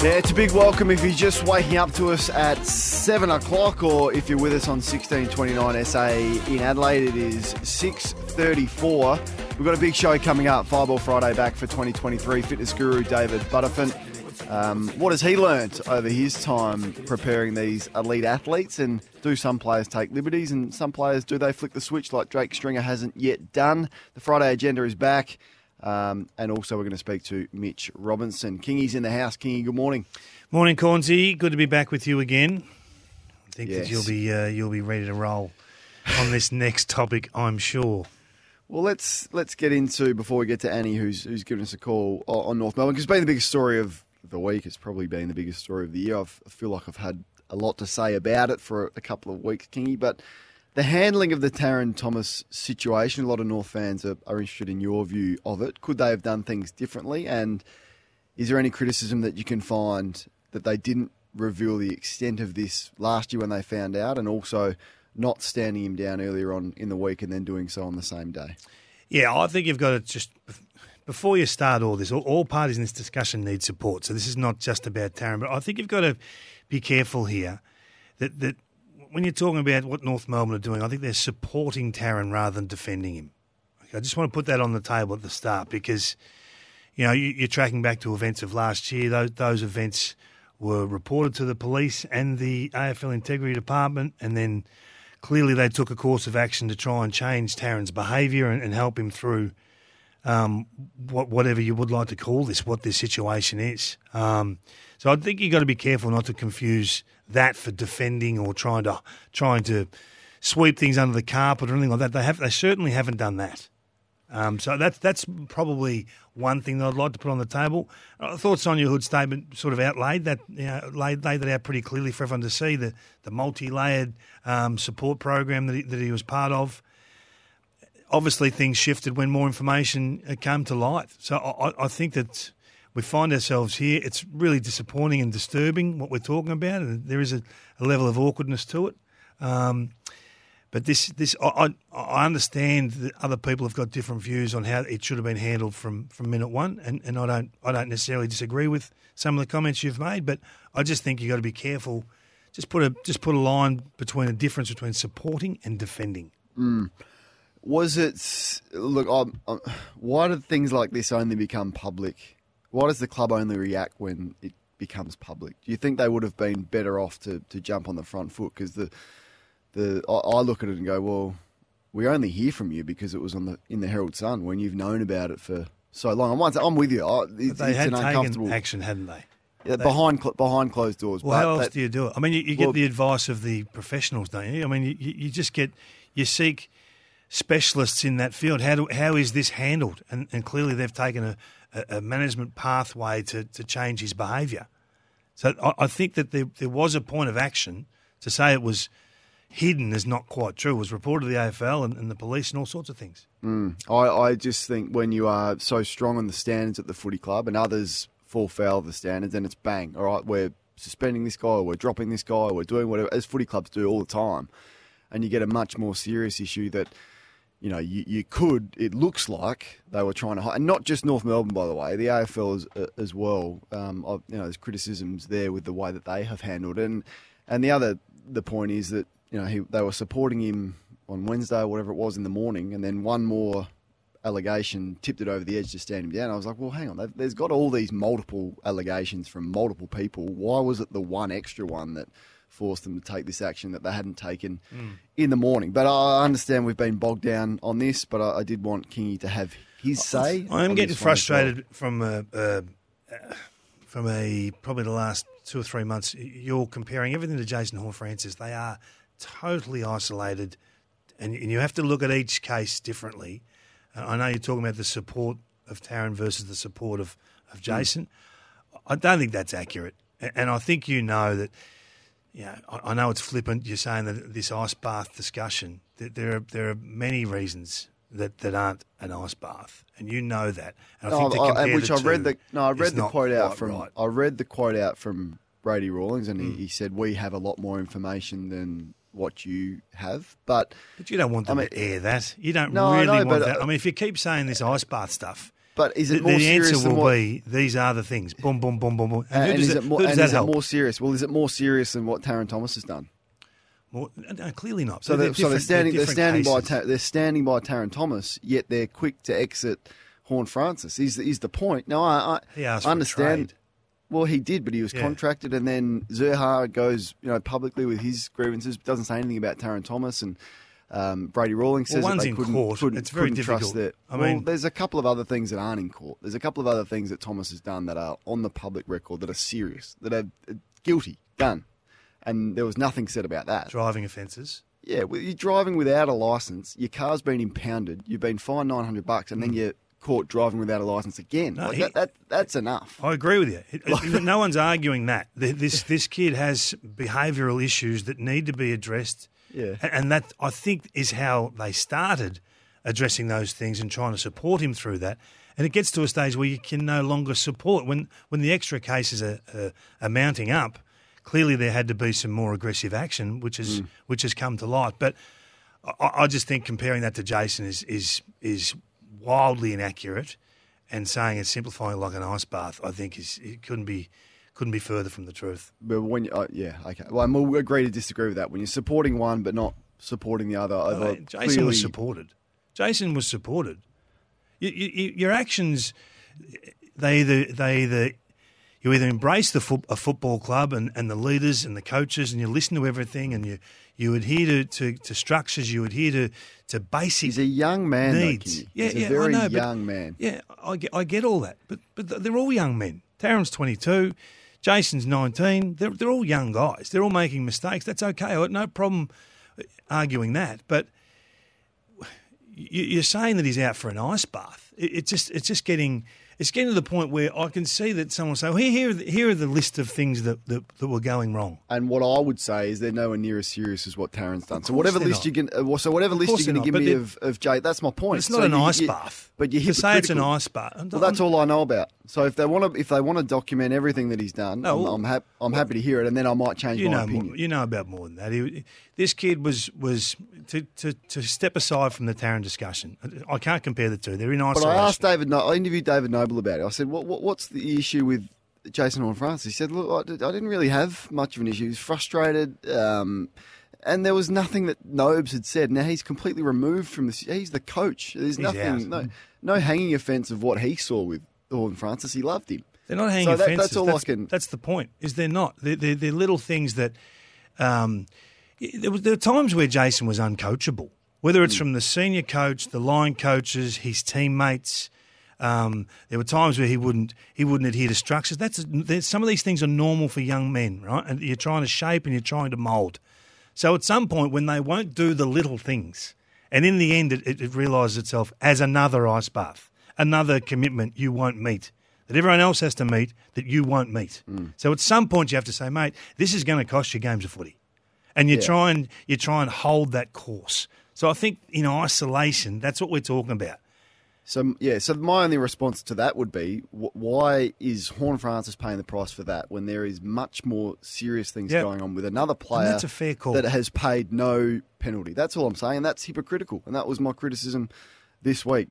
Yeah, it's a big welcome if you're just waking up to us at 7 o'clock or if you're with us on 1629 SA in Adelaide. It is 6.34. We've got a big show coming up, Fireball Friday back for 2023. Fitness guru David Buttifant. Um, what has he learnt over his time preparing these elite athletes? And do some players take liberties and some players, do they flick the switch like Jake Stringer hasn't yet done? The Friday agenda is back. Um, and also, we're going to speak to Mitch Robinson. Kingy's in the house. Kingy, good morning. Morning, Cornsey. Good to be back with you again. I think Yes. that you'll be uh, you'll be ready to roll on this next topic, I'm sure. Well, let's let's get into before we get to Annie, who's who's given us a call on North Melbourne. 'cause It's been the biggest story of the week. It's probably been the biggest story of the year. I've, I feel like I've had a lot to say about it for a couple of weeks, Kingy. But the handling of the Tarryn Thomas situation, a lot of North fans are, are interested in your view of it. Could they have done things differently? And is there any criticism that you can find that they didn't reveal the extent of this last year when they found out, and also not standing him down earlier on in the week and then doing so on the same day? Yeah, I think you've got to just before you start all this, all, parties in this discussion need support. So this is not just about Tarryn, but I think you've got to be careful here that that when you're talking about what North Melbourne are doing, I think they're supporting Tarryn rather than defending him. I just want to put that on the table at the start because you know you, you're tracking back to events of last year. Those, those events were reported to the police and the AFL Integrity Department, and then clearly they took a course of action to try and change Tarryn's behaviour and, and help him through um, what, whatever you would like to call this, what this situation is. Um, so I think you've got to be careful not to confuse that for defending or trying to trying to sweep things under the carpet or anything like that. They have they certainly haven't done that. Um, so that's that's probably one thing that I'd like to put on the table. I thought Sonja Hood's statement sort of outlaid that, you know, laid, laid that out pretty clearly for everyone to see the the multi-layered um, support program that he, that he was part of. Obviously, things shifted when more information uh, came to light. So I, I think that we find ourselves here. It's really disappointing and disturbing what we're talking about, and there is a, a level of awkwardness to it. Um, but this, this, I, I understand that other people have got different views on how it should have been handled from, from minute one, and, and I don't, I don't necessarily disagree with some of the comments you've made, but I just think you have got to be careful. Just put a, just put a line between a difference between supporting and defending. Was it look? Um, um, why do things like this only become public? Why does the club only react when it becomes public? Do you think they would have been better off to, to jump on the front foot? Because the the I, I look at it and go, well, we only hear from you because it was on the in the Herald Sun when you've known about it for so long. I'm, I'm with you. I, it's, They it's had an taken uncomfortable action, hadn't they? yeah, behind behind closed doors. Well, but how else that- do you do it? I mean, you, you get Well- the advice of the professionals, don't you? I mean, you, you just get you seek specialists in that field. How do how is this handled? And, and clearly, they've taken a, a, management pathway to, to change his behaviour. So I, I think that there there was a point of action to say it was hidden is not quite true. It was reported to the AFL and, and the police and all sorts of things. Hmm. I, I just think when you are so strong on the standards at the footy club and others fall foul of the standards, then it's bang. All right, we're suspending this guy, or we're dropping this guy, or we're doing whatever, as footy clubs do all the time. And you get a much more serious issue that, you know, you, you could, it looks like they were trying to hide. And not just North Melbourne, by the way, the AFL as, uh, as well. Um, you know, there's criticisms there with the way that they have handled it. And, and the other, the point is that, you know, he, they were supporting him on Wednesday whatever it was in the morning, and then one more allegation tipped it over the edge to stand him down. I was like, well, hang on, there's got all these multiple allegations from multiple people. Why was it the one extra one that forced them to take this action that they hadn't taken in the morning? But I understand we've been bogged down on this, but I, I did want Kingy to have his say. I am getting frustrated from a, uh, from a probably the last two or three months. You're comparing everything to Jason Horne-Francis. They are totally isolated, and, and you have to look at each case differently. Uh, I know you're talking about the support of Tarryn versus the support of, of Jason. I don't think that's accurate, and I think you know that. Yeah, I I know it's flippant. You're saying that this ice bath discussion. That there are there are many reasons that, that aren't an ice bath, and you know that. And I think to Oh, I- which I read the no, I read the quote out from right. I read the quote out from Brady Rawlings, and he, Mm. he said we have a lot more information than what you have, but But you don't want them I mean- to air that. You don't No, really know, want that. uh, I mean, if you keep saying this ice bath stuff, But is the, it more the serious answer will what? be these are the things. Boom, boom, boom, boom, boom. and, uh, who and is it more? And is it more serious? Well, is it more serious than what Tarryn Thomas has done? More- no, clearly not. So They're they're, so they're standing. They're, standing by. cases. They're standing by Tarryn Thomas. Yet they're quick to exit Horne-Francis. Is is the point? No, I, I He asked for a understand. Well, he did, but he was Yeah. contracted, and then Zerha goes, you know, publicly with his grievances. Doesn't say anything about Tarryn Thomas and um, Brady Rawlings says Well, one's they in couldn't, court. couldn't, It's very couldn't trust difficult. that. I well, mean- there's a couple of other things that aren't in court. There's a couple of other things that Thomas has done that are on the public record that are serious, that are uh, guilty, done, and there was nothing said about that. Driving offences. Yeah, well, you're driving without a license. Your car's been impounded. You've been fined nine hundred bucks, and then you're caught driving without a license again. Hmm. No, Like, he- that, that, that's enough. I agree with you. It- it- no one's arguing that. This this kid has behavioural issues that need to be addressed. Yeah. And that I think is how they started addressing those things and trying to support him through that. And it gets to a stage where you can no longer support when when the extra cases are, are, are mounting up. Clearly, there had to be some more aggressive action, which is mm. which has come to light. But I, I just think comparing that to Jason is is is wildly inaccurate, and saying it's simplifying like an ice bath. I think is it couldn't be couldn't be further from the truth. But when you, uh, yeah, okay. Well, I'm agree to disagree with that. When you're supporting one but not supporting the other, Uh, Jason clearly, was supported. Jason was supported. You, you, your actions, they either they either you either embrace the fo- a football club and, and the leaders and the coaches and you listen to everything and you you adhere to, to, to structures, you adhere to to basic He's a young man, needs. though. Yeah, He's a yeah, very I know, young man. Yeah, I get, I get all that, but but they're all young men. Tarryn's twenty two, Jason's nineteen. They're they're all young guys. They're all making mistakes. That's okay. I no problem arguing that. But you- you're saying that he's out for an ice bath. It's just it's just getting it's getting to the point where I can see that someone will say, well, here here are the, here are the list of things that, that that were going wrong. And what I would say is they're nowhere near as serious as what Tarryn's done. So whatever list not. you can, uh, so whatever list you're going to give me of, of Jay, that's my point. It's not So an you- ice you- bath. But you're to say it's an ice bath. Well, that's all I know about. So if they want to, if they want to document everything that he's done, No, I'm, well- I'm, hap- I'm happy to hear it, and then I might change you my know opinion. you know about more than that. He, this kid was was to, to, to step aside from the Tarryn discussion. I can't compare the two. They're in isolation. But. I asked David. No- I interviewed David Noble about it. I said, what, what, "What's the issue with Jason Horn France?" He said, "Look, I, I didn't really have much of an issue. He was frustrated, um, and there was nothing that Nobes had said. Now he's completely removed from this. He's the coach. There's He's nothing, out. no, no hanging offence of what he saw with Horne-Francis. He loved him. They're not hanging So that- fences. that's all I can- That's the point. Is they're not. They're, they're, they're little things that. Um, there, was, there were times where Jason was uncoachable, whether it's from the senior coach, the line coaches, his teammates. Um, there were times where he wouldn't he wouldn't adhere to structures. That's there's, some of these things are normal for young men, right? And you're trying to shape and you're trying to mould. So at some point, when they won't do the little things, and in the end, it, it, it realises itself as another ice bath, another commitment you won't meet, that everyone else has to meet, that you won't meet. Mm. So at some point, you have to say, mate, this is going to cost you games of footy, and you Yeah. try and you try and hold that course. So I think in isolation, that's what we're talking about. So yeah, so my only response to that would be, why is Horne-Francis paying the price for that when there is much more serious things Yep. going on with another player that's a fair call. that has paid no penalty? That's all I'm saying. That's hypocritical, and that was my criticism this week.